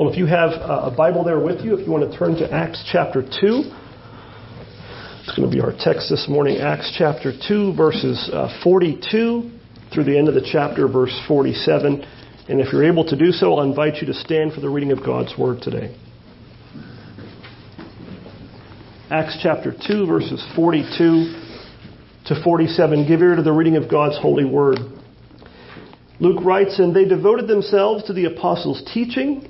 Well, if you have a Bible there with you, if you want to turn to Acts chapter 2, it's going to be our text this morning, Acts chapter 2, verses uh, 42 through the end of the chapter, verse 47. And if you're able to do so, I'll invite you to stand for the reading of God's Word today. Acts chapter 2, verses 42 to 47. Give ear to the reading of God's holy Word. Luke writes, And they devoted themselves to the apostles' teaching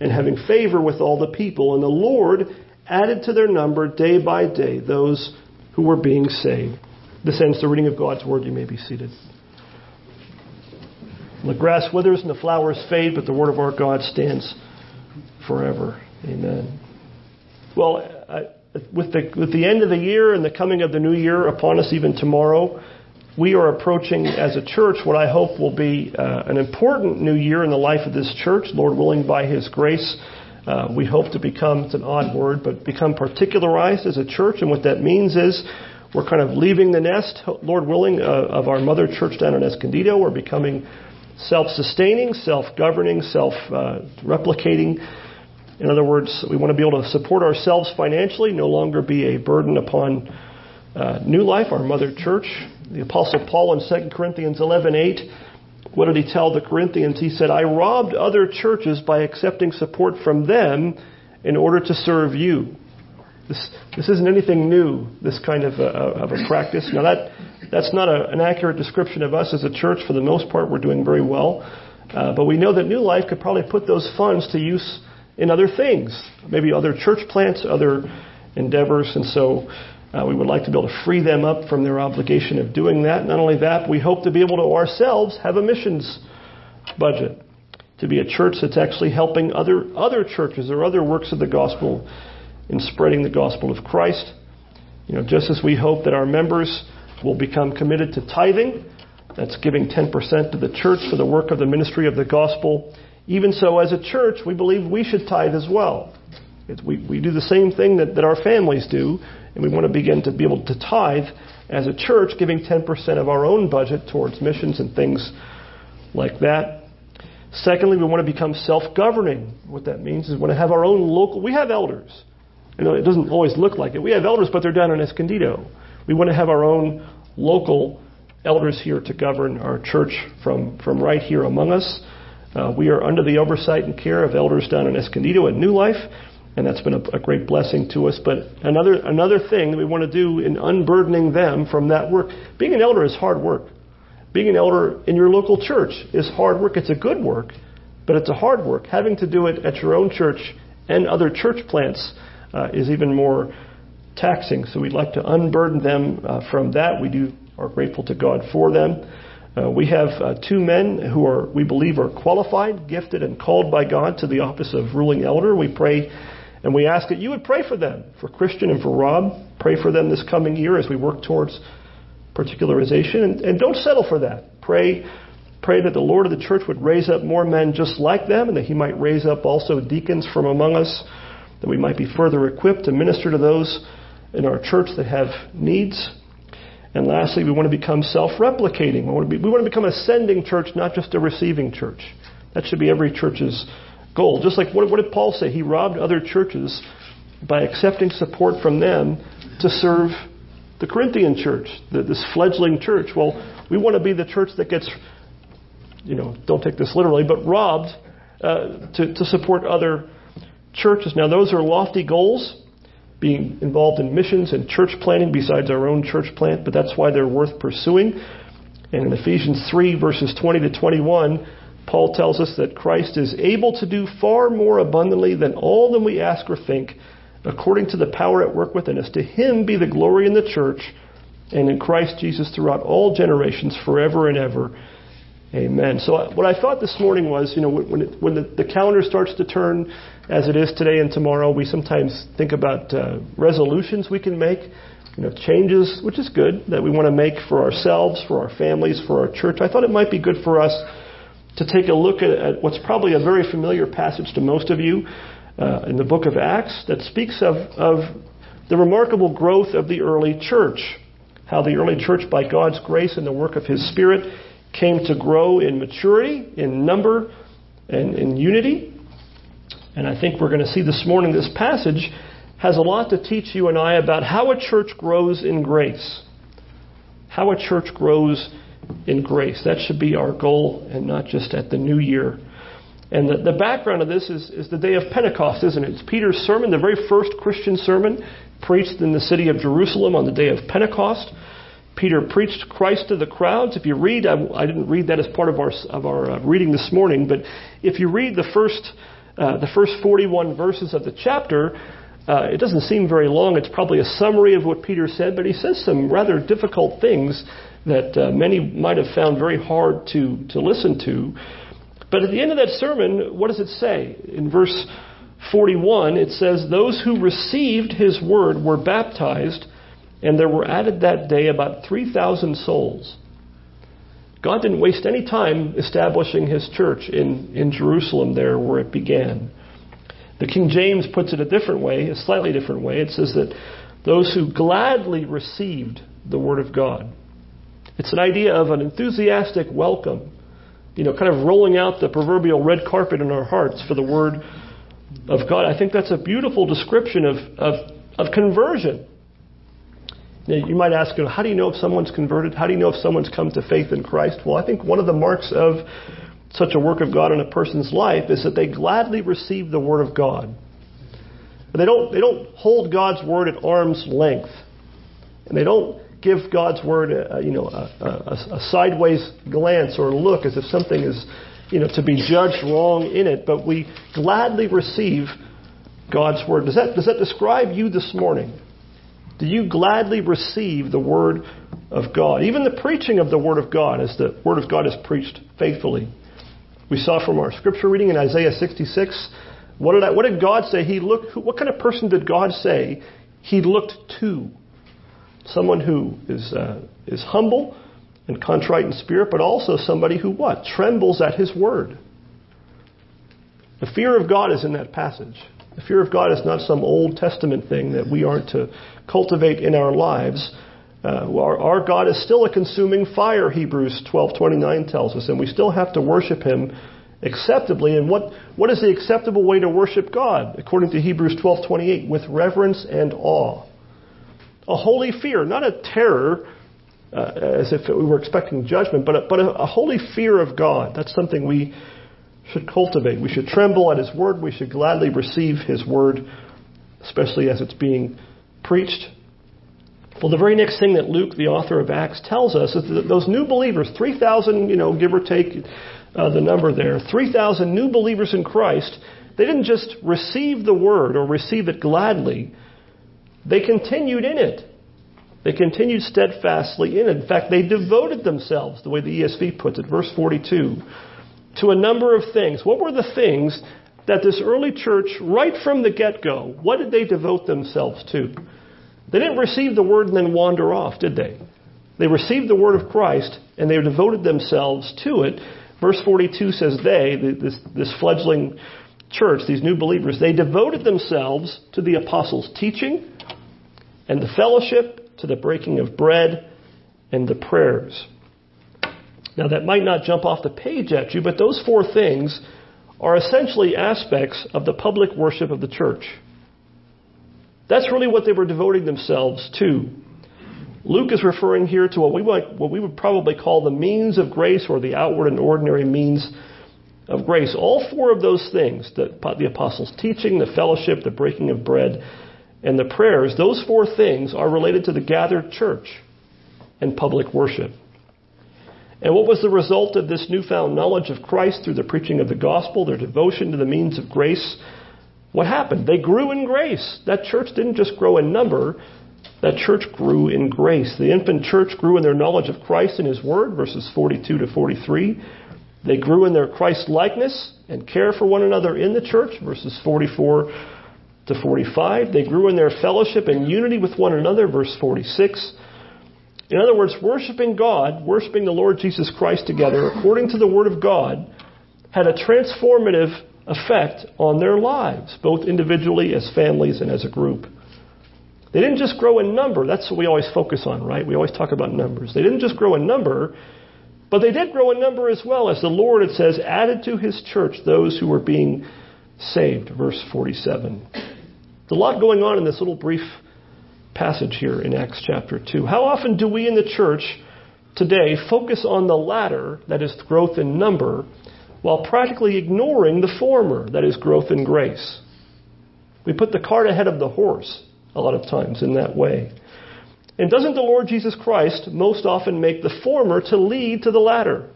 and having favor with all the people. And the Lord added to their number day by day those who were being saved. This ends the reading of God's word. You may be seated. The grass withers and the flowers fade, but the word of our God stands forever. Amen. Well, I, with the, with the end of the year and the coming of the new year upon us, even tomorrow, we are approaching as a church what I hope will be uh, an important new year in the life of this church, Lord willing, by His grace. Uh, we hope to become, it's an odd word, but become particularized as a church. And what that means is we're kind of leaving the nest, Lord willing, uh, of our mother church down in Escondido. We're becoming self sustaining, self governing, self replicating. In other words, we want to be able to support ourselves financially, no longer be a burden upon uh, New Life, our mother church. The Apostle Paul in 2 Corinthians 11:8, what did he tell the Corinthians? He said, "I robbed other churches by accepting support from them in order to serve you." This, this isn't anything new. This kind of a, of a practice. Now that that's not a, an accurate description of us as a church. For the most part, we're doing very well. Uh, but we know that New Life could probably put those funds to use in other things, maybe other church plants, other endeavors, and so uh, we would like to be able to free them up from their obligation of doing that. Not only that, we hope to be able to ourselves have a missions budget to be a church that's actually helping other other churches or other works of the gospel in spreading the gospel of Christ. You know, just as we hope that our members will become committed to tithing, that's giving 10% to the church for the work of the ministry of the gospel. Even so, as a church, we believe we should tithe as well. we, we do the same thing that, that our families do and we want to begin to be able to tithe as a church, giving 10% of our own budget towards missions and things like that. Secondly, we want to become self-governing. What that means is we want to have our own local. We have elders. You know, it doesn't always look like it. We have elders, but they're down in Escondido. We want to have our own local elders here to govern our church from, from right here among us. Uh, we are under the oversight and care of elders down in Escondido at New Life and that's been a, a, great blessing to us. But another another thing that we want to do in unburdening them from that work, being an elder is hard work. Being an elder in your local church is hard work. It's a good work, but it's a hard work. Having to do it at your own church and other church plants uh, is even more taxing. So we'd like to unburden them uh, from that. We do are grateful to God for them. Uh, we have uh, two men who are, we believe, are qualified, gifted, and called by God to the office of ruling elder. We pray and we ask that you would pray for them, for Christian and for Rob. Pray for them this coming year as we work towards particularization. And, and don't settle for that. Pray, pray that the Lord of the church would raise up more men just like them and that he might raise up also deacons from among us, that we might be further equipped to minister to those in our church that have needs. And lastly, we want to become self replicating. We, want to we want to become a sending church, not just a receiving church. That should be every church's Just like what, what did Paul say? He robbed other churches by accepting support from them to serve the Corinthian church, the, this fledgling church. Well, we want to be the church that gets, you know, don't take this literally, but robbed uh, to, to support other churches. Now, those are lofty goals, being involved in missions and church planting besides our own church plant, but that's why they're worth pursuing. And in Ephesians 3, verses 20 to 21, Paul tells us that Christ is able to do far more abundantly than all that we ask or think, according to the power at work within us. To him be the glory in the church and in Christ Jesus throughout all generations, forever and ever. Amen. So uh, what I thought this morning was, you know, when, it, when the, the, calendar starts to turn, as it is today and tomorrow, we sometimes think about uh, resolutions we can make, you know, changes, which is good that we want to make for ourselves, for our families, for our church. I thought it might be good for us to take a look at, at what's probably a very familiar passage to most of you uh, in the book of Acts that speaks of, of the remarkable growth of the early church. How the early church, by God's grace and the work of His Spirit, came to grow in maturity, in number, and in unity. And I think we're going to see this morning this passage has a lot to teach you and I about how a church grows in grace. How a church grows in grace. That should be our goal and not just at the new year. And the, the background of this is, is the day of Pentecost, isn't it? It's Peter's sermon, the very first Christian sermon preached in the city of Jerusalem on the day of Pentecost. Peter preached Christ to the crowds. If you read, I, I didn't read that as part of our of our uh, reading this morning, but if you read the first uh, the first 41 verses of the chapter, uh, it doesn't seem very long. It's probably a summary of what Peter said, but he says some rather difficult things that uh, many might have found very hard to to listen to. But at the end of that sermon, what does it say? In verse 41, it says, Those who received his word were baptized and there were added that day about 3,000 souls. God didn't waste any time establishing his church in, in Jerusalem, there where it began. The King James puts it a different way, a slightly different way. It says that those who gladly received the Word of God. It's an idea of an enthusiastic welcome, you know, kind of rolling out the proverbial red carpet in our hearts for the Word of God. I think that's a beautiful description of, of, of conversion. Now, you might ask, you know, how do you know if someone's converted? How do you know if someone's come to faith in Christ? Well, I think one of the marks of such a work of God in a person's life is that they gladly receive the Word of God. They don't, they don't hold God's Word at arm's length. And they don't give God's Word a, you know, a, a, a sideways glance or look as if something is you know, to be judged wrong in it. But we gladly receive God's Word. Does that, does that describe you this morning? Do you gladly receive the Word of God? Even the preaching of the Word of God, as the Word of God is preached faithfully. We saw from our scripture reading in Isaiah 66. What did, I, what did God say? He looked. What kind of person did God say He looked to? Someone who is uh, is humble and contrite in spirit, but also somebody who what trembles at His word. The fear of God is in that passage. The fear of God is not some Old Testament thing that we aren't to cultivate in our lives. Uh, our, our, God is still a consuming fire, Hebrews 12:29 tells us, and we still have to worship Him acceptably. And what, what is the acceptable way to worship God? According to Hebrews 12:28, with reverence and awe, a holy fear, not a terror, uh, as if we were expecting judgment, but a, but a, a holy fear of God. That's something we should cultivate. We should tremble at His word. We should gladly receive His word, especially as it's being preached. Well, the very next thing that Luke, the author of Acts, tells us is that those new believers, 3,000, you know, give or take uh, the number there, 3,000 new believers in Christ, they didn't just receive the word or receive it gladly, they continued in it. They continued steadfastly in it. In fact, they devoted themselves, the way the ESV puts it, verse 42, to a number of things. What were the things that this early church, right from the get go, what did they devote themselves to? They didn't receive the word and then wander off, did they? They received the word of Christ and they devoted themselves to it. Verse 42 says they, this, this fledgling church, these new believers, they devoted themselves to the apostles' teaching and the fellowship, to the breaking of bread and the prayers. Now, that might not jump off the page at you, but those four things are essentially aspects of the public worship of the church. That's really what they were devoting themselves to. Luke is referring here to what we, might, what we would probably call the means of grace or the outward and ordinary means of grace. All four of those things the, the apostles' teaching, the fellowship, the breaking of bread, and the prayers those four things are related to the gathered church and public worship. And what was the result of this newfound knowledge of Christ through the preaching of the gospel, their devotion to the means of grace? What happened? They grew in grace. That church didn't just grow in number, that church grew in grace. The infant church grew in their knowledge of Christ and His Word, verses 42 to 43. They grew in their Christ likeness and care for one another in the church, verses 44 to 45. They grew in their fellowship and unity with one another, verse 46. In other words, worshiping God, worshiping the Lord Jesus Christ together, according to the Word of God, had a transformative effect on their lives, both individually, as families, and as a group. They didn't just grow in number. That's what we always focus on, right? We always talk about numbers. They didn't just grow in number, but they did grow in number as well, as the Lord, it says, added to his church those who were being saved. Verse 47. There's a lot going on in this little brief passage here in Acts chapter 2. How often do we in the church today focus on the latter, that is growth in number, while practically ignoring the former, that is growth in grace? We put the cart ahead of the horse a lot of times in that way. And doesn't the Lord Jesus Christ most often make the former to lead to the latter?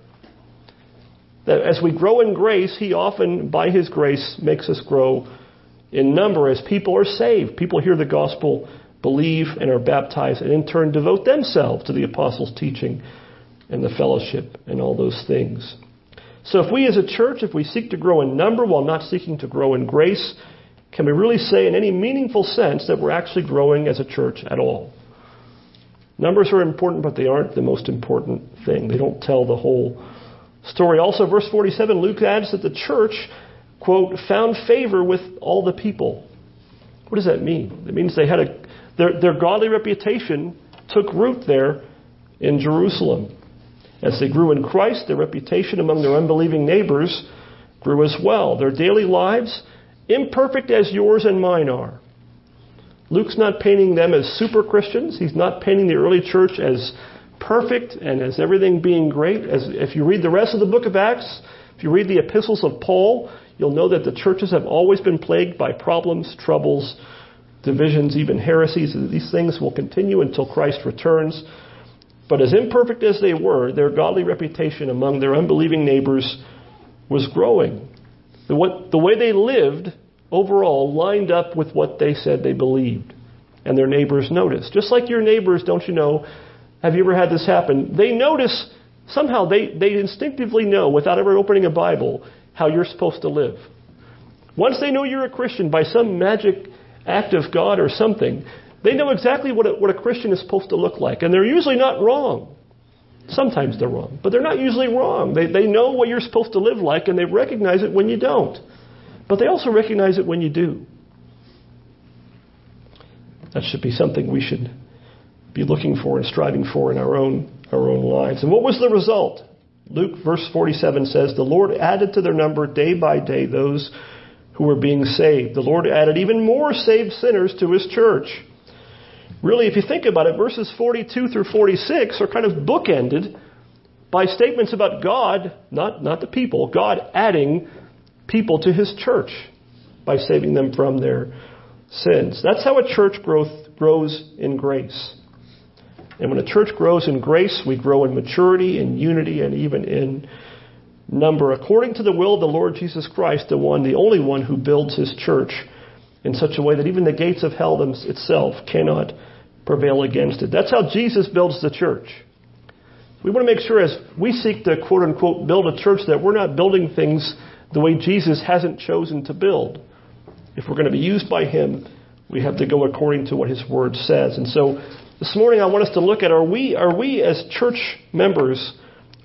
That as we grow in grace, He often, by His grace, makes us grow in number as people are saved. People hear the gospel, believe, and are baptized, and in turn devote themselves to the apostles' teaching and the fellowship and all those things. So if we as a church, if we seek to grow in number while not seeking to grow in grace, can we really say in any meaningful sense that we're actually growing as a church at all? Numbers are important, but they aren't the most important thing. They don't tell the whole story. Also, verse 47, Luke adds that the church, quote, found favor with all the people. What does that mean? It means they had a, their, their godly reputation took root there in Jerusalem. As they grew in Christ, their reputation among their unbelieving neighbors grew as well. Their daily lives, imperfect as yours and mine are, Luke's not painting them as super Christians. He's not painting the early church as perfect and as everything being great. As if you read the rest of the book of Acts, if you read the epistles of Paul, you'll know that the churches have always been plagued by problems, troubles, divisions, even heresies. These things will continue until Christ returns. But as imperfect as they were, their godly reputation among their unbelieving neighbors was growing. The, what, the way they lived overall lined up with what they said they believed. And their neighbors noticed. Just like your neighbors, don't you know, have you ever had this happen? They notice, somehow they, they instinctively know, without ever opening a Bible, how you're supposed to live. Once they know you're a Christian by some magic act of God or something, they know exactly what a, what a Christian is supposed to look like. And they're usually not wrong. Sometimes they're wrong, but they're not usually wrong. They, they know what you're supposed to live like, and they recognize it when you don't. But they also recognize it when you do. That should be something we should be looking for and striving for in our own, our own lives. And what was the result? Luke, verse 47 says, The Lord added to their number day by day those who were being saved. The Lord added even more saved sinners to his church. Really, if you think about it, verses 42 through 46 are kind of bookended by statements about God, not, not the people, God adding people to his church by saving them from their sins. That's how a church growth grows in grace. And when a church grows in grace, we grow in maturity, in unity, and even in number, according to the will of the Lord Jesus Christ, the one, the only one who builds his church in such a way that even the gates of hell itself cannot prevail against it. That's how Jesus builds the church. We want to make sure as we seek to quote unquote build a church that we're not building things the way Jesus hasn't chosen to build. If we're going to be used by Him, we have to go according to what His Word says. And so this morning I want us to look at are we, are we as church members,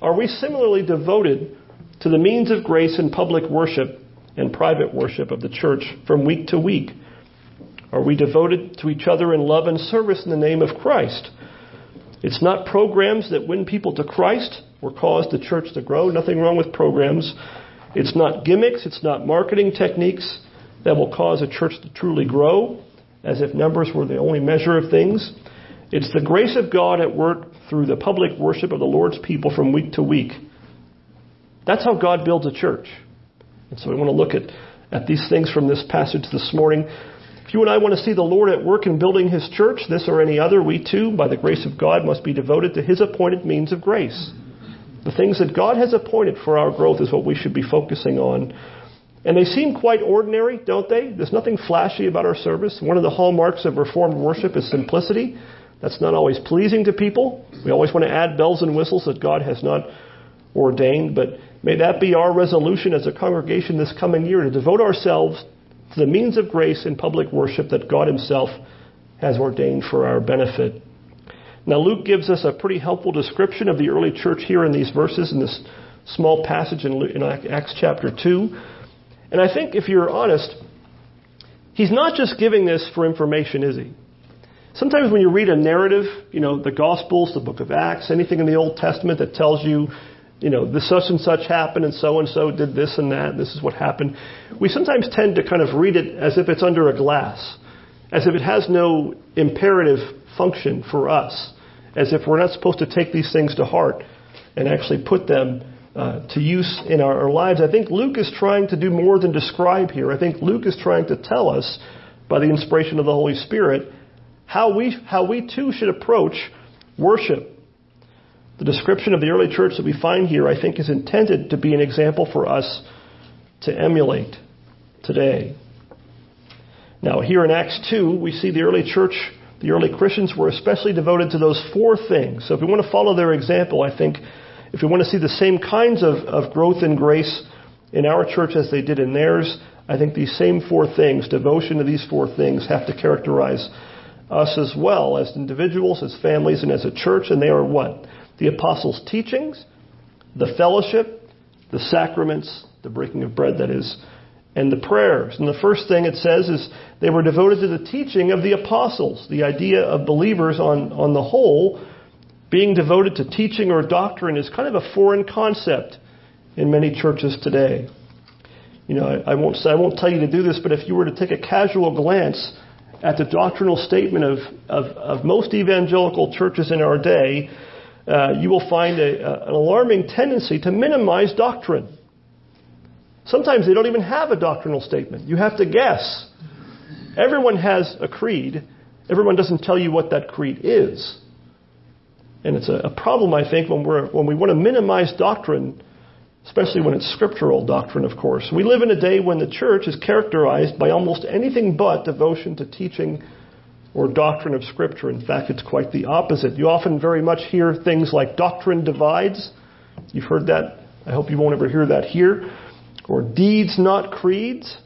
are we similarly devoted to the means of grace in public worship and private worship of the church from week to week? Are we devoted to each other in love and service in the name of Christ? It's not programs that win people to Christ or cause the church to grow. Nothing wrong with programs. It's not gimmicks, it's not marketing techniques that will cause a church to truly grow, as if numbers were the only measure of things. It's the grace of God at work through the public worship of the Lord's people from week to week. That's how God builds a church. And so we want to look at, at these things from this passage this morning. If you and I want to see the Lord at work in building His church, this or any other, we too, by the grace of God, must be devoted to His appointed means of grace. The things that God has appointed for our growth is what we should be focusing on And they seem quite ordinary, don't they? There's nothing flashy about our service. One of the hallmarks of Reformed worship is simplicity. That's not always pleasing to people. We always want to add bells and whistles that God has not ordained. But may that be our resolution as a congregation this coming year to devote ourselves to the means of grace in public worship that God Himself has ordained for our benefit. Now, Luke gives us a pretty helpful description of the early church here in these verses in this small passage in Acts chapter 2. And I think if you're honest, he's not just giving this for information, is he? Sometimes when you read a narrative, you know, the Gospels, the book of Acts, anything in the Old Testament that tells you, you know, this such and such happened and so and so did this and that, this is what happened, we sometimes tend to kind of read it as if it's under a glass, as if it has no imperative function for us, as if we're not supposed to take these things to heart and actually put them uh, to use in our, our lives. I think Luke is trying to do more than describe here. I think Luke is trying to tell us, by the inspiration of the Holy Spirit, how we, how we too should approach worship. The description of the early church that we find here, I think, is intended to be an example for us to emulate today. Now, here in Acts 2, we see the early church, the early Christians were especially devoted to those four things. So if we want to follow their example, I think if we want to see the same kinds of, of growth in grace in our church as they did in theirs, I think these same four things, devotion to these four things, have to characterize us as well, as individuals, as families, and as a church. And they are what? The apostles' teachings, the fellowship, the sacraments, the breaking of bread, that is, and the prayers. And the first thing it says is they were devoted to the teaching of the apostles, the idea of believers on, on the whole being devoted to teaching or doctrine is kind of a foreign concept in many churches today. You know, I, I won't I won't tell you to do this, but if you were to take a casual glance at the doctrinal statement of, of, of most evangelical churches in our day, uh, you will find a, a, an alarming tendency to minimize doctrine. Sometimes they don't even have a doctrinal statement. You have to guess. Everyone has a creed. Everyone doesn't tell you what that creed is. And it's a, a problem, I think, when, we're, when we want to minimize doctrine, especially when it's scriptural doctrine, of course. We live in a day when the church is characterized by almost anything but devotion to teaching or doctrine of Scripture. In fact, it's quite the opposite. You often very much hear things like doctrine divides. You've heard that. I hope you won't ever hear that here. Or deeds, not creeds.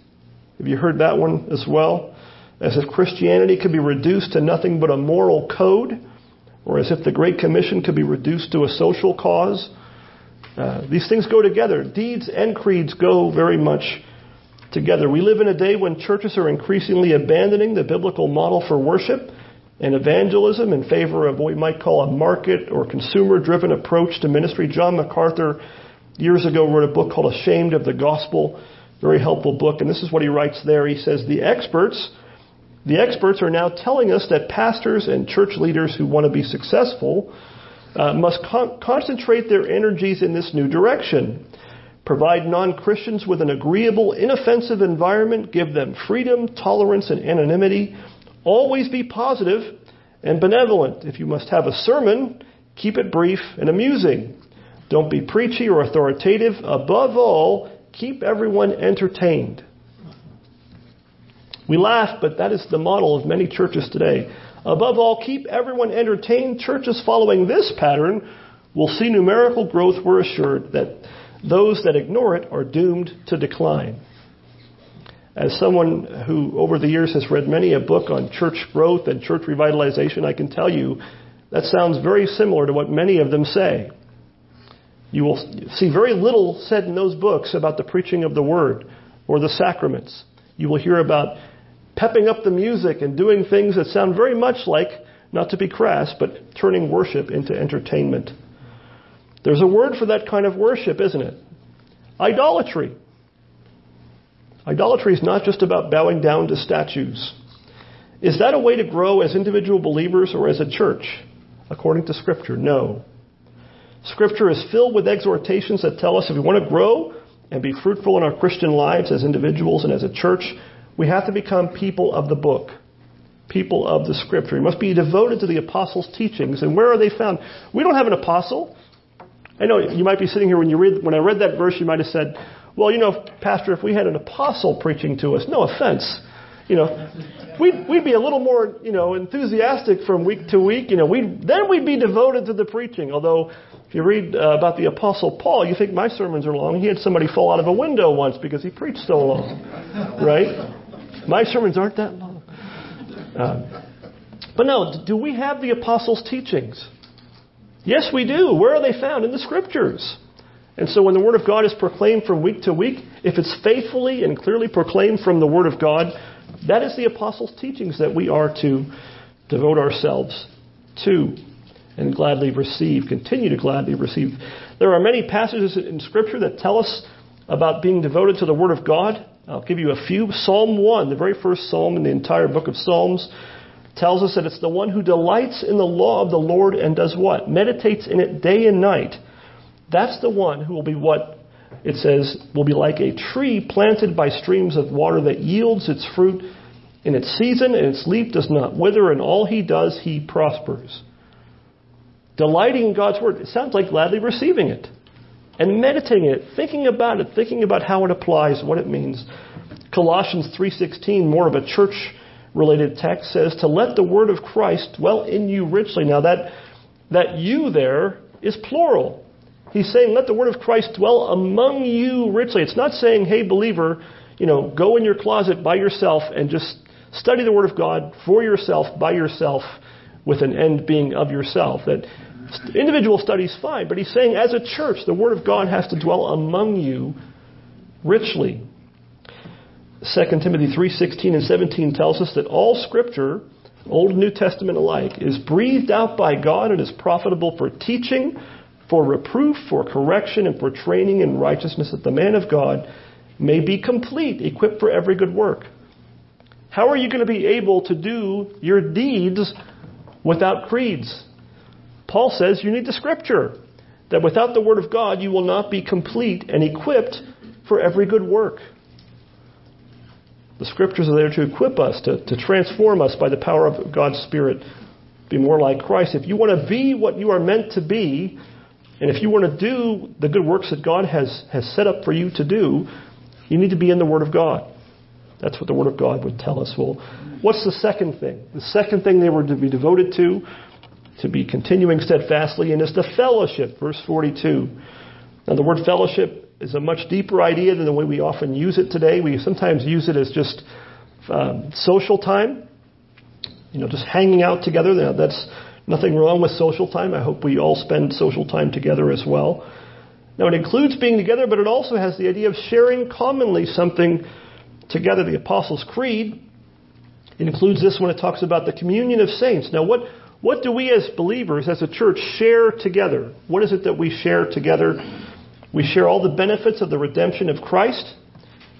Have you heard that one as well? As if Christianity could be reduced to nothing but a moral code or as if the Great Commission could be reduced to a social cause. Uh, these things go together. Deeds and creeds go very much together. We live in a day when churches are increasingly abandoning the biblical model for worship and evangelism in favor of what we might call a market or consumer driven approach to ministry. John MacArthur years ago wrote a book called Ashamed of the Gospel, very helpful book, and this is what he writes there. He says, The experts the experts are now telling us that pastors and church leaders who want to be successful uh, must con- concentrate their energies in this new direction. Provide non Christians with an agreeable, inoffensive environment, give them freedom, tolerance, and anonymity. Always be positive and benevolent. If you must have a sermon, keep it brief and amusing. Don't be preachy or authoritative. Above all, keep everyone entertained. We laugh, but that is the model of many churches today. Above all, keep everyone entertained. Churches following this pattern will see numerical growth, we're assured, that those that ignore it are doomed to decline. As someone who over the years has read many a book on church growth and church revitalization, I can tell you that sounds very similar to what many of them say. You will see very little said in those books about the preaching of the word or the sacraments. You will hear about pepping up the music and doing things that sound very much like, not to be crass, but turning worship into entertainment. There's a word for that kind of worship, isn't it? Idolatry. Idolatry is not just about bowing down to statues. Is that a way to grow as individual believers or as a church? According to Scripture, no. Scripture is filled with exhortations that tell us if we want to grow and be fruitful in our Christian lives as individuals and as a church, we have to become people of the book, people of the scripture. We must be devoted to the apostles' teachings. And where are they found? We don't have an apostle. I know you might be sitting here when you read when I read that verse, you might have said, well, you know, Pastor, if we had an apostle preaching to us, no offense, you know, we'd, we'd be a little more, you know, enthusiastic from week to week. You know, we then we'd be devoted to the preaching. Although, if you read uh, about the Apostle Paul, you think my sermons are long. He had somebody fall out of a window once because he preached so long, right? My sermons aren't that long. Uh, but no, do we have the apostles' teachings? Yes, we do. Where are they found? In the scriptures. And so when the Word of God is proclaimed from week to week, if it's faithfully and clearly proclaimed from the Word of God, that is the apostles' teachings that we are to devote ourselves to and gladly receive, continue to gladly receive. There are many passages in Scripture that tell us about being devoted to the Word of God. I'll give you a few. Psalm 1, the very first psalm in the entire book of Psalms, tells us that it's the one who delights in the law of the Lord and does what? Meditates in it day and night. That's the one who will be what it says, will be like a tree planted by streams of water that yields its fruit in its season, and its leaf does not wither, and all he does, he prospers. Delighting in God's word, it sounds like gladly receiving it and meditating it, thinking about it, thinking about how it applies, what it means. Colossians 3:16, more of a church related text says to let the word of Christ dwell in you richly. Now that that you there is plural. He's saying, let the word of Christ dwell among you richly. It's not saying, hey, believer, you know, go in your closet by yourself and just study the word of God for yourself, by yourself, with an end being of yourself. That individual study is fine, but he's saying, as a church, the word of God has to dwell among you richly. 2 Timothy 3:16 and 17 tells us that all scripture, Old and New Testament alike, is breathed out by God and is profitable for teaching, for reproof, for correction, and for training in righteousness, that the man of God may be complete, equipped for every good work. How are you going to be able to do your deeds without creeds? Paul says you need the scripture. That without the word of God, you will not be complete and equipped for every good work. The scriptures are there to equip us, to, to transform us by the power of God's Spirit, be more like Christ. If you want to be what you are meant to be, and if you want to do the good works that God has, has set up for you to do, you need to be in the Word of God. That's what the Word of God would tell us. Well, what's the second thing? The second thing they were to be devoted to, to be continuing steadfastly in, is the fellowship. Verse 42. Now, the word fellowship is a much deeper idea than the way we often use it today. We sometimes use it as just um, social time, you know, just hanging out together. Now, that's Nothing wrong with social time. I hope we all spend social time together as well. Now, it includes being together, but it also has the idea of sharing commonly something together. The Apostles' Creed it includes this when it talks about the communion of saints. Now, what, what do we as believers, as a church, share together? What is it that we share together? We share all the benefits of the redemption of Christ.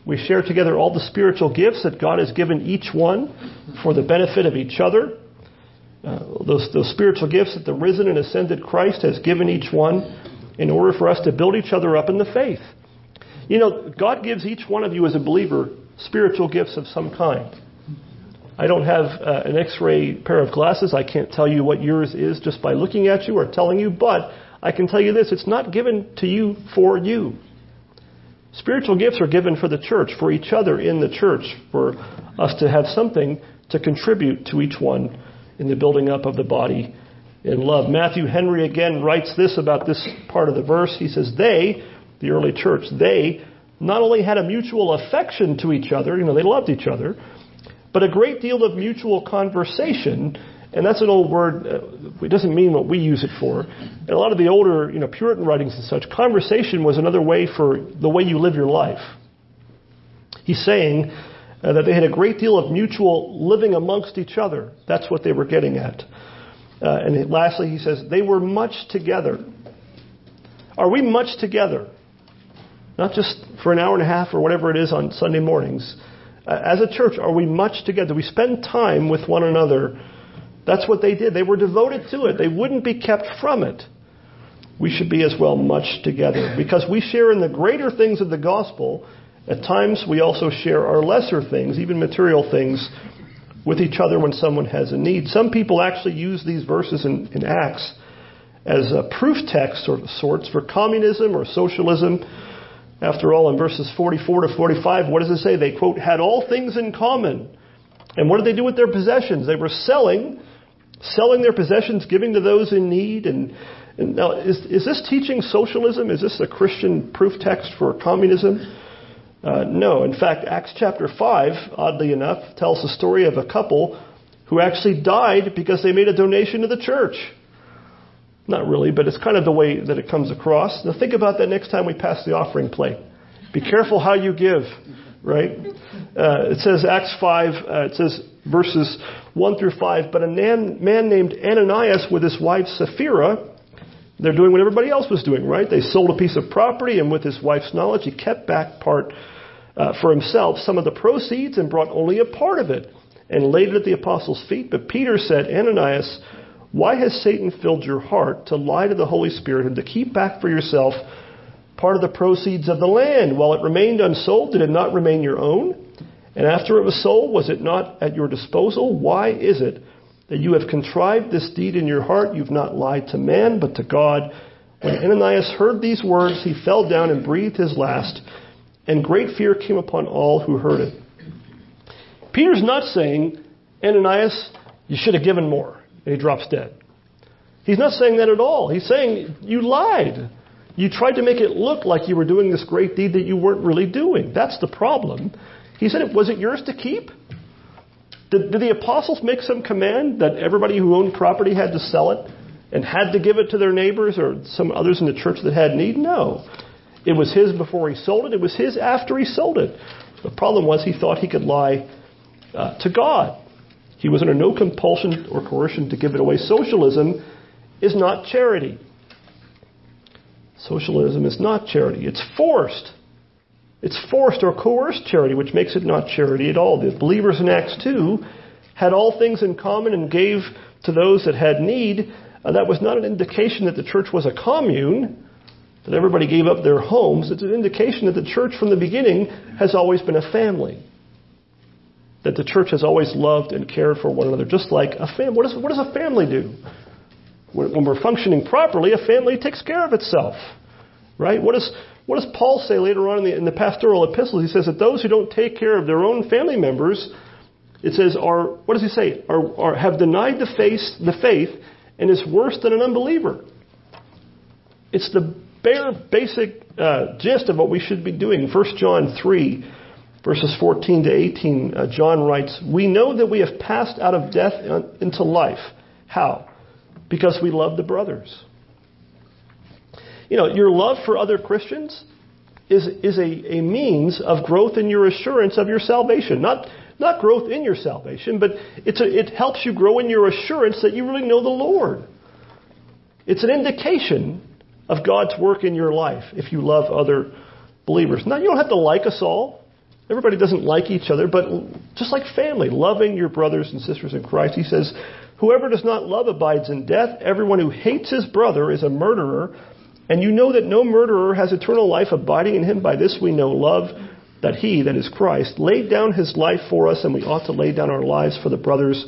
We share together all the spiritual gifts that God has given each one for the benefit of each other uh, those, those spiritual gifts that the risen and ascended Christ has given each one in order for us to build each other up in the faith. You know, God gives each one of you as a believer spiritual gifts of some kind. I don't have uh, an x ray pair of glasses. I can't tell you what yours is just by looking at you or telling you, but I can tell you this it's not given to you for you. Spiritual gifts are given for the church, for each other in the church, for us to have something to contribute to each one in the building up of the body in love. Matthew Henry again writes this about this part of the verse. He says, They, the early church, they not only had a mutual affection to each other, you know, they loved each other, but a great deal of mutual conversation. And that's an old word. Uh, it doesn't mean what we use it for. And a lot of the older, you know, Puritan writings and such, conversation was another way for the way you live your life. He's saying uh, that they had a great deal of mutual living amongst each other. That's what they were getting at. Uh, and lastly, he says, they were much together. Are we much together? Not just for an hour and a half or whatever it is on Sunday mornings. As a church, are we much together? We spend time with one another. That's what they did. They were devoted to it. They wouldn't be kept from it. We should be as well much together because we share in the greater things of the gospel at times, we also share our lesser things, even material things, with each other when someone has a need. Some people actually use these verses in, in Acts as a proof text of sorts for communism or socialism. After all, in verses 44 to 45, what does it say? They, quote, had all things in common. And what did they do with their possessions? They were selling, selling their possessions, giving to those in need. And, and now, is, is this teaching socialism? Is this a Christian proof text for communism? Uh, no. In fact, Acts chapter 5, oddly enough, tells the story of a couple who actually died because they made a donation to the church. Not really, but it's kind of the way that it comes across. Now think about that next time we pass the offering plate. Be careful how you give, right? Uh, it says Acts 5, uh, it says verses 1 through 5, but a man, man named Ananias with his wife Sapphira, they're doing what everybody else was doing, right? They sold a piece of property, and with his wife's knowledge, he kept back part uh, for himself, some of the proceeds, and brought only a part of it, and laid it at the apostles' feet. But Peter said, Ananias, why has Satan filled your heart to lie to the Holy Spirit and to keep back for yourself part of the proceeds of the land? While it remained unsold, did it not remain your own? And after it was sold, was it not at your disposal? Why is it that you have contrived this deed in your heart? You've not lied to man, but to God. When Ananias heard these words, he fell down and breathed his last, and great fear came upon all who heard it. Peter's not saying, Ananias, you should have given more and he drops dead. He's not saying that at all. He's saying you lied. You tried to make it look like you were doing this great deed that you weren't really doing. That's the problem. He said, Was it yours to keep? Did, did the apostles make some command that everybody who owned property had to sell it and had to give it to their neighbors or some others in the church that had need? No. It was his before he sold it, it was his after he sold it. The problem was he thought he could lie uh, to God. He was under no compulsion or coercion to give it away. Socialism is not charity. Socialism is not charity. It's forced. It's forced or coerced charity, which makes it not charity at all. The believers in Acts 2 had all things in common and gave to those that had need. Uh, that was not an indication that the church was a commune, that everybody gave up their homes. It's an indication that the church from the beginning has always been a family that the church has always loved and cared for one another, just like a family. What, what does a family do? When, when, we're functioning properly, a family takes care of itself, right? What does what does Paul say later on in the, in the pastoral epistles? He says that those who don't take care of their own family members, it says, are what does he say? Are, are have denied the faith, the faith, and is worse than an unbeliever. It's the bare basic uh, gist of what we should be doing. 1 John three verses 14 to 18, uh, John writes, We know that we have passed out of death into life. How? Because we love the brothers. You know, your love for other Christians is, is a, a means of growth in your assurance of your salvation. Not, not growth in your salvation, but it's a, it helps you grow in your assurance that you really know the Lord. It's an indication of God's work in your life if you love other believers. Now, you don't have to like us all. Everybody doesn't like each other, but just like family, loving your brothers and sisters in Christ, he says, Whoever does not love abides in death. Everyone who hates his brother is a murderer. And you know that no murderer has eternal life abiding in him. By this we know love, that he, that is Christ, laid down his life for us, and we ought to lay down our lives for the brothers.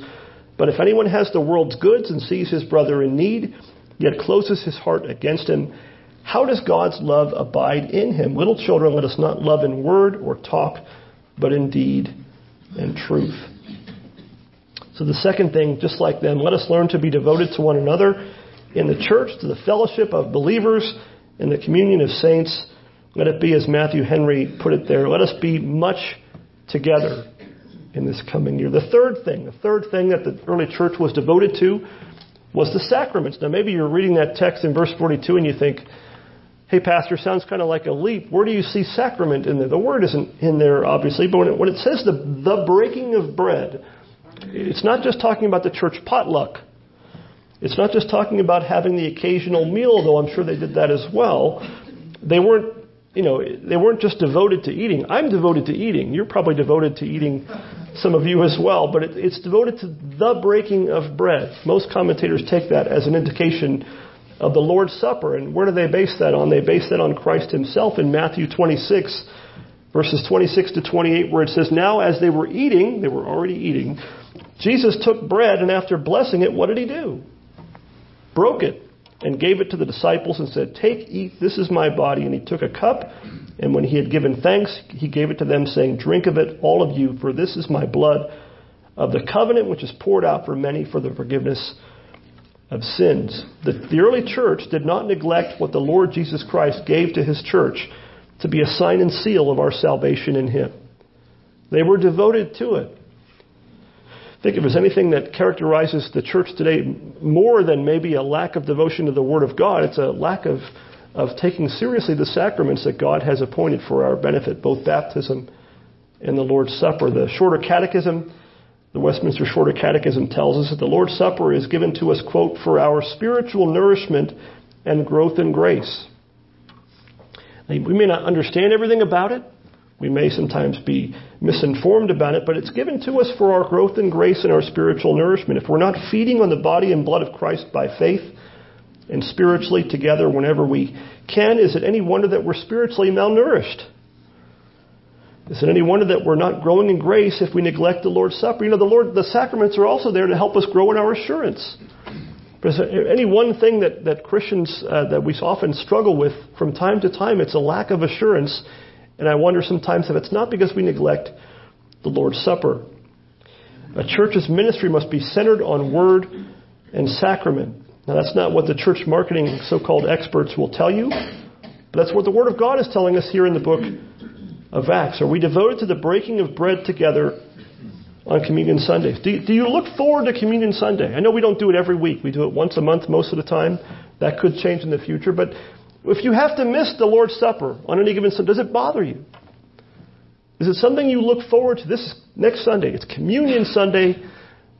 But if anyone has the world's goods and sees his brother in need, yet closes his heart against him, how does God's love abide in him? Little children, let us not love in word or talk, but in deed and truth. So the second thing, just like them, let us learn to be devoted to one another in the church, to the fellowship of believers, in the communion of saints. Let it be as Matthew Henry put it there. Let us be much together in this coming year. The third thing, the third thing that the early church was devoted to was the sacraments. Now maybe you're reading that text in verse 42 and you think, hey, Pastor, sounds kind of like a leap. Where do you see sacrament in there? The word isn't in there, obviously, but when it, when it says the, the breaking of bread, it's not just talking about the church potluck. It's not just talking about having the occasional meal, though I'm sure they did that as well. They weren't, you know, they weren't just devoted to eating. I'm devoted to eating. You're probably devoted to eating, some of you as well, but it, it's devoted to the breaking of bread. Most commentators take that as an indication of the Lord's Supper. And where do they base that on? They base that on Christ himself in Matthew 26, verses 26 to 28, where it says, Now as they were eating, they were already eating, Jesus took bread, and after blessing it, what did he do? Broke it and gave it to the disciples and said, Take, eat, this is my body. And he took a cup, and when he had given thanks, he gave it to them, saying, Drink of it, all of you, for this is my blood of the covenant which is poured out for many for the forgiveness of sins. The, the early church did not neglect what the Lord Jesus Christ gave to his church to be a sign and seal of our salvation in him. They were devoted to it. Think if there's anything that characterizes the church today more than maybe a lack of devotion to the Word of God, it's a lack of, of taking seriously the sacraments that God has appointed for our benefit, both baptism and the Lord's Supper. The Shorter Catechism, the Westminster Shorter Catechism tells us that the Lord's Supper is given to us, quote, for our spiritual nourishment and growth in grace. We may not understand everything about it. We may sometimes be misinformed about it, but it's given to us for our growth in grace and our spiritual nourishment. If we're not feeding on the body and blood of Christ by faith and spiritually together whenever we can, is it any wonder that we're spiritually malnourished? Is it any wonder that we're not growing in grace if we neglect the Lord's Supper? You know, the Lord, the sacraments are also there to help us grow in our assurance. But any one thing that, that Christians uh, that we often struggle with from time to time, it's a lack of assurance and I wonder sometimes if it's not because we neglect the Lord's Supper. A church's ministry must be centered on word and sacrament. Now, that's not what the church marketing so called experts will tell you, but that's what the Word of God is telling us here in the book of Acts. Are we devoted to the breaking of bread together on Communion Sunday? Do, do you look forward to Communion Sunday? I know we don't do it every week, we do it once a month most of the time. That could change in the future, but if you have to miss the Lord's Supper on any given Sunday, does it bother you? Is it something you look forward to? This next Sunday. It's Communion Sunday.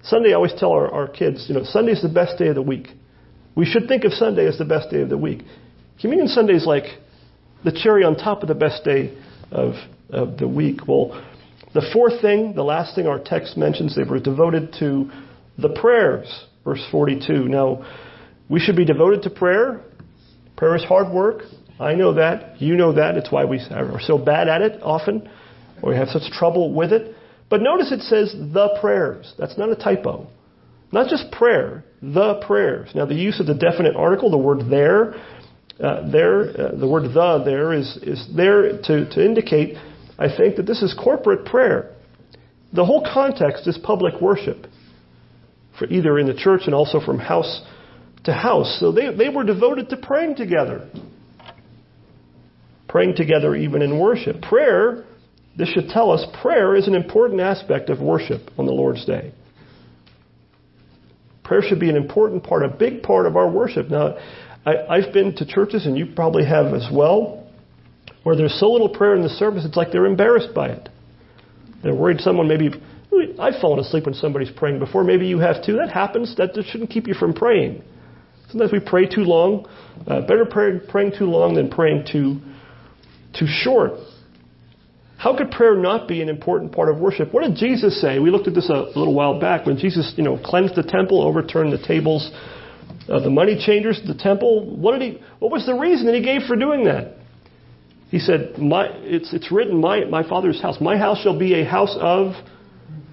Sunday, I always tell our, our kids, you know, Sunday is the best day of the week. We should think of Sunday as the best day of the week. Communion Sunday is like the cherry on top of the best day of, of the week. Well, the fourth thing, the last thing our text mentions, they were devoted to the prayers. Verse 42. Now, we should be devoted to prayer. Prayer is hard work. I know that. You know that. It's why we are so bad at it often, or we have such trouble with it. But notice it says the prayers. That's not a typo. Not just prayer, the prayers. Now, the use of the definite article, the word there, uh, there, uh, the word the there is, is there to, to indicate, I think, that this is corporate prayer. The whole context is public worship, for either in the church and also from house to house. So they, they were devoted to praying together. Praying together even in worship. Prayer, this should tell us, prayer is an important aspect of worship on the Lord's Day. Prayer should be an important part, a big part of our worship. Now, I, I've been to churches, and you probably have as well, where there's so little prayer in the service, it's like they're embarrassed by it. They're worried someone maybe I've fallen asleep when somebody's praying before. Maybe you have too. That happens. That shouldn't keep you from praying. Sometimes we pray too long. Uh, better pray, praying too long than praying too, too short. How could prayer not be an important part of worship? What did Jesus say? We looked at this a little while back when Jesus, you know, cleansed the temple, overturned the tables of the money changers at the temple. What did he? What was the reason that he gave for doing that? He said, my, it's, it's written, my, my Father's house. My house shall be a house of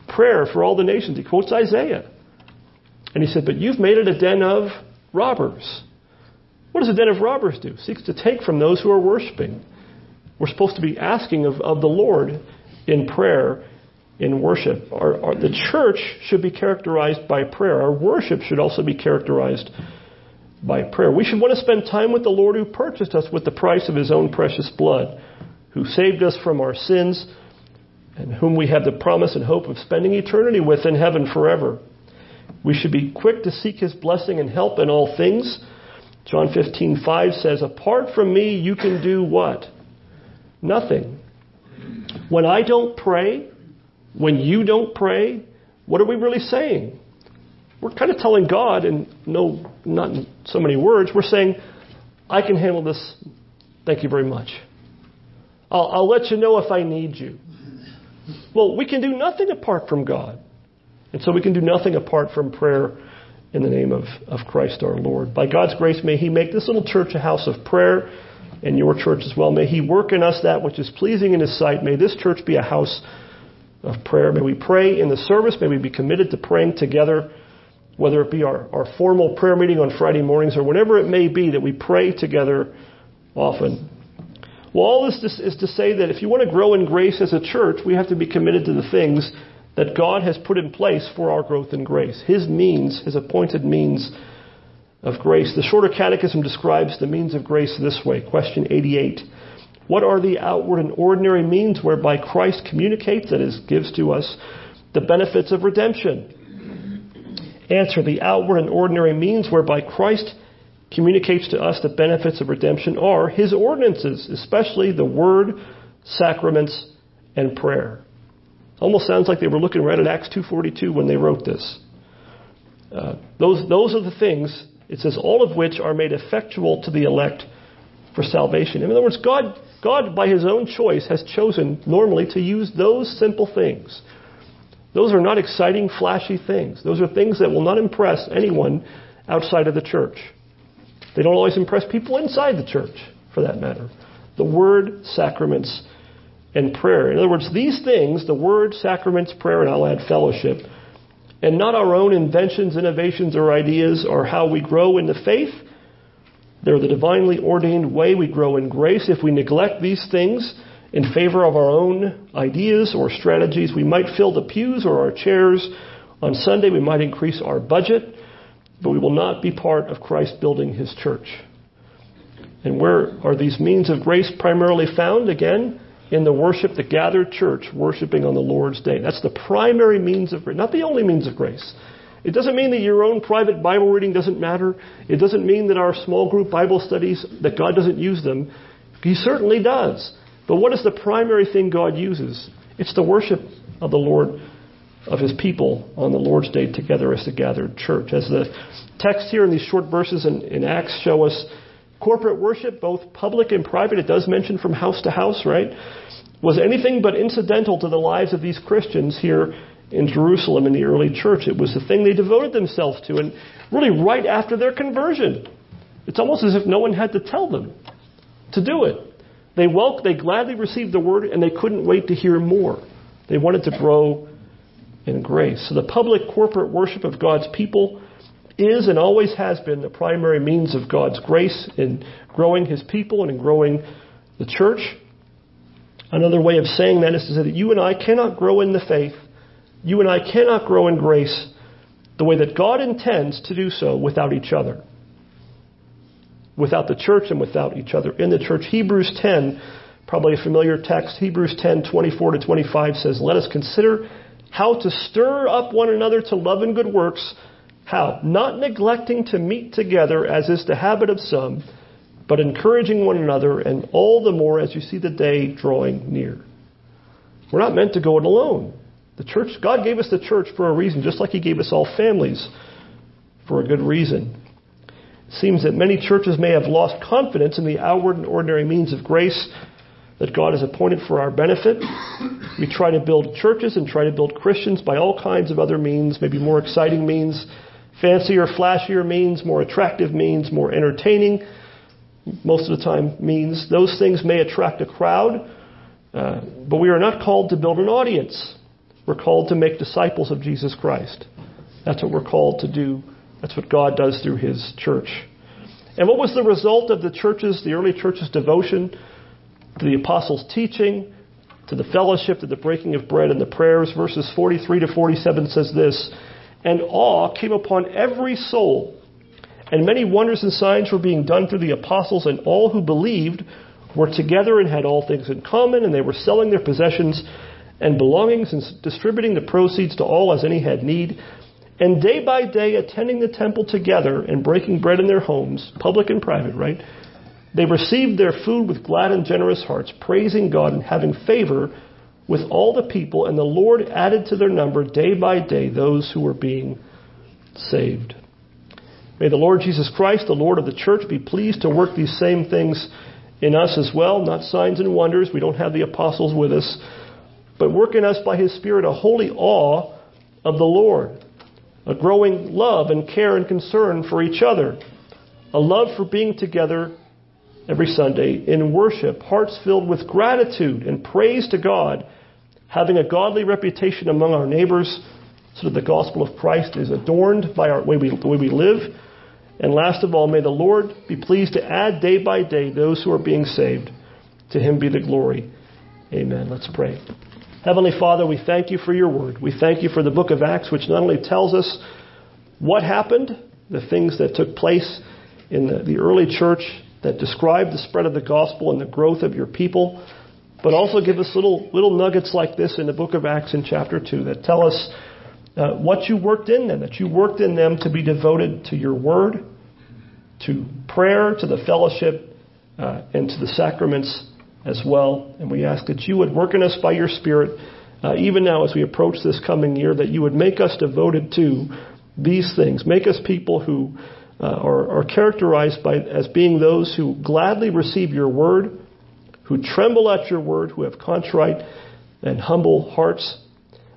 prayer for all the nations. He quotes Isaiah. And he said, but you've made it a den of robbers. What does a den of robbers do? It seeks to take from those who are worshiping. We're supposed to be asking of, of the Lord in prayer, in worship. Our, our, the church should be characterized by prayer. Our worship should also be characterized by prayer. We should want to spend time with the Lord who purchased us with the price of his own precious blood, who saved us from our sins, and whom we have the promise and hope of spending eternity with in heaven forever. We should be quick to seek his blessing and help in all things. John 15:5 says, "Apart from me, you can do what? Nothing." When I don't pray, when you don't pray, what are we really saying? We're kind of telling God, and no, not in so many words, we're saying, I can handle this. Thank you very much. I'll, I'll let you know if I need you. Well, we can do nothing apart from God. And so we can do nothing apart from prayer in the name of, of Christ our Lord. By God's grace, may He make this little church a house of prayer and your church as well. May He work in us that which is pleasing in His sight. May this church be a house of prayer. May we pray in the service. May we be committed to praying together whether it be our, our formal prayer meeting on Friday mornings or whatever it may be, that we pray together often. Well, all this is to say that if you want to grow in grace as a church, we have to be committed to the things that God has put in place for our growth in grace. His means, His appointed means of grace. The Shorter Catechism describes the means of grace this way. Question 88. What are the outward and ordinary means whereby Christ communicates, that is, gives to us, the benefits of redemption? Answer. The outward and ordinary means whereby Christ communicates to us the benefits of redemption are his ordinances, especially the word, sacraments, and prayer. Almost sounds like they were looking right at Acts 2.42 when they wrote this. Uh, those, those are the things, it says, all of which are made effectual to the elect for salvation. In other words, God, God, by his own choice, has chosen normally to use those simple things. Those are not exciting, flashy things. Those are things that will not impress anyone outside of the church. They don't always impress people inside the church, for that matter. The Word, sacraments, and prayer. In other words, these things, the Word, sacraments, prayer, and I'll add fellowship, and not our own inventions, innovations, or ideas, are how we grow in the faith. They're the divinely ordained way we grow in grace. If we neglect these things in favor of our own ideas or strategies, we might fill the pews or our chairs. On Sunday, we might increase our budget but we will not be part of Christ building his church. And where are these means of grace primarily found? Again, in the worship, the gathered church worshiping on the Lord's day. That's the primary means of grace, not the only means of grace. It doesn't mean that your own private Bible reading doesn't matter. It doesn't mean that our small group Bible studies, that God doesn't use them. He certainly does. But what is the primary thing God uses? It's the worship of the Lord of his people on the Lord's Day together as the gathered church. As the text here in these short verses in, in, Acts show us, corporate worship, both public and private, it does mention from house to house, right? Was anything but incidental to the lives of these Christians here in Jerusalem in the early church. It was the thing they devoted themselves to, and really right after their conversion. It's almost as if no one had to tell them to do it. They welcome, they gladly received the word, and they couldn't wait to hear more. They wanted to grow in grace. So the public corporate worship of God's people is and always has been the primary means of God's grace in growing his people and in growing the church. Another way of saying that is to say that you and I cannot grow in the faith, you and I cannot grow in grace the way that God intends to do so without each other. Without the church and without each other. In the church, Hebrews 10, probably a familiar text, Hebrews 10, 24 to 25 says, Let us consider how to stir up one another to love and good works. How? Not neglecting to meet together, as is the habit of some, but encouraging one another, and all the more as you see the day drawing near. We're not meant to go it alone. The church, God gave us the church for a reason, just like He gave us all families for a good reason. It seems that many churches may have lost confidence in the outward and ordinary means of grace that God has appointed for our benefit. We try to build churches and try to build Christians by all kinds of other means, maybe more exciting means, fancier, flashier means, more attractive means, more entertaining, most of the time means. Those things may attract a crowd, uh, but we are not called to build an audience. We're called to make disciples of Jesus Christ. That's what we're called to do. That's what God does through His church. And what was the result of the church's, the early church's devotion to the apostles' teaching, to the fellowship, to the breaking of bread and the prayers. Verses 43 to 47 says this And awe came upon every soul, and many wonders and signs were being done through the apostles, and all who believed were together and had all things in common, and they were selling their possessions and belongings and distributing the proceeds to all as any had need. And day by day, attending the temple together and breaking bread in their homes, public and private, right? They received their food with glad and generous hearts, praising God and having favor with all the people, and the Lord added to their number day by day those who were being saved. May the Lord Jesus Christ, the Lord of the church, be pleased to work these same things in us as well, not signs and wonders. We don't have the apostles with us, but work in us by his Spirit a holy awe of the Lord, a growing love and care and concern for each other, a love for being together every Sunday in worship, hearts filled with gratitude and praise to God, having a godly reputation among our neighbors, so that the gospel of Christ is adorned by our way we, the way we live. And last of all, may the Lord be pleased to add day by day those who are being saved. To him be the glory. Amen. Let's pray. Heavenly Father, we thank you for your word. We thank you for the book of Acts, which not only tells us what happened, the things that took place in the, the early church that describe the spread of the gospel and the growth of your people, but also give us little, little nuggets like this in the book of Acts in chapter 2 that tell us uh, what you worked in them, that you worked in them to be devoted to your word, to prayer, to the fellowship, uh, and to the sacraments as well. And we ask that you would work in us by your Spirit, uh, even now as we approach this coming year, that you would make us devoted to these things. Make us people who uh, are, are, characterized by as being those who gladly receive your word, who tremble at your word, who have contrite and humble hearts,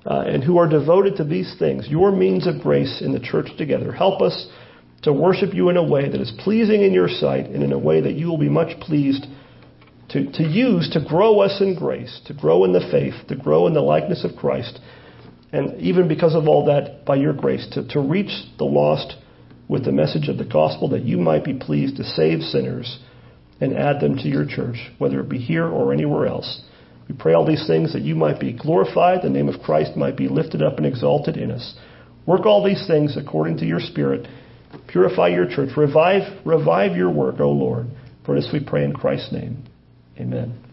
uh, and who are devoted to these things, your means of grace in the church together. Help us to worship you in a way that is pleasing in your sight and in a way that you will be much pleased to, to use to grow us in grace, to grow in the faith, to grow in the likeness of Christ. And even because of all that, by your grace, to, to reach the lost with the message of the gospel that you might be pleased to save sinners and add them to your church, whether it be here or anywhere else. We pray all these things that you might be glorified, the name of Christ might be lifted up and exalted in us. Work all these things according to your Spirit. Purify your church. Revive, revive your work, O Lord. For this we pray in Christ's name. Amen.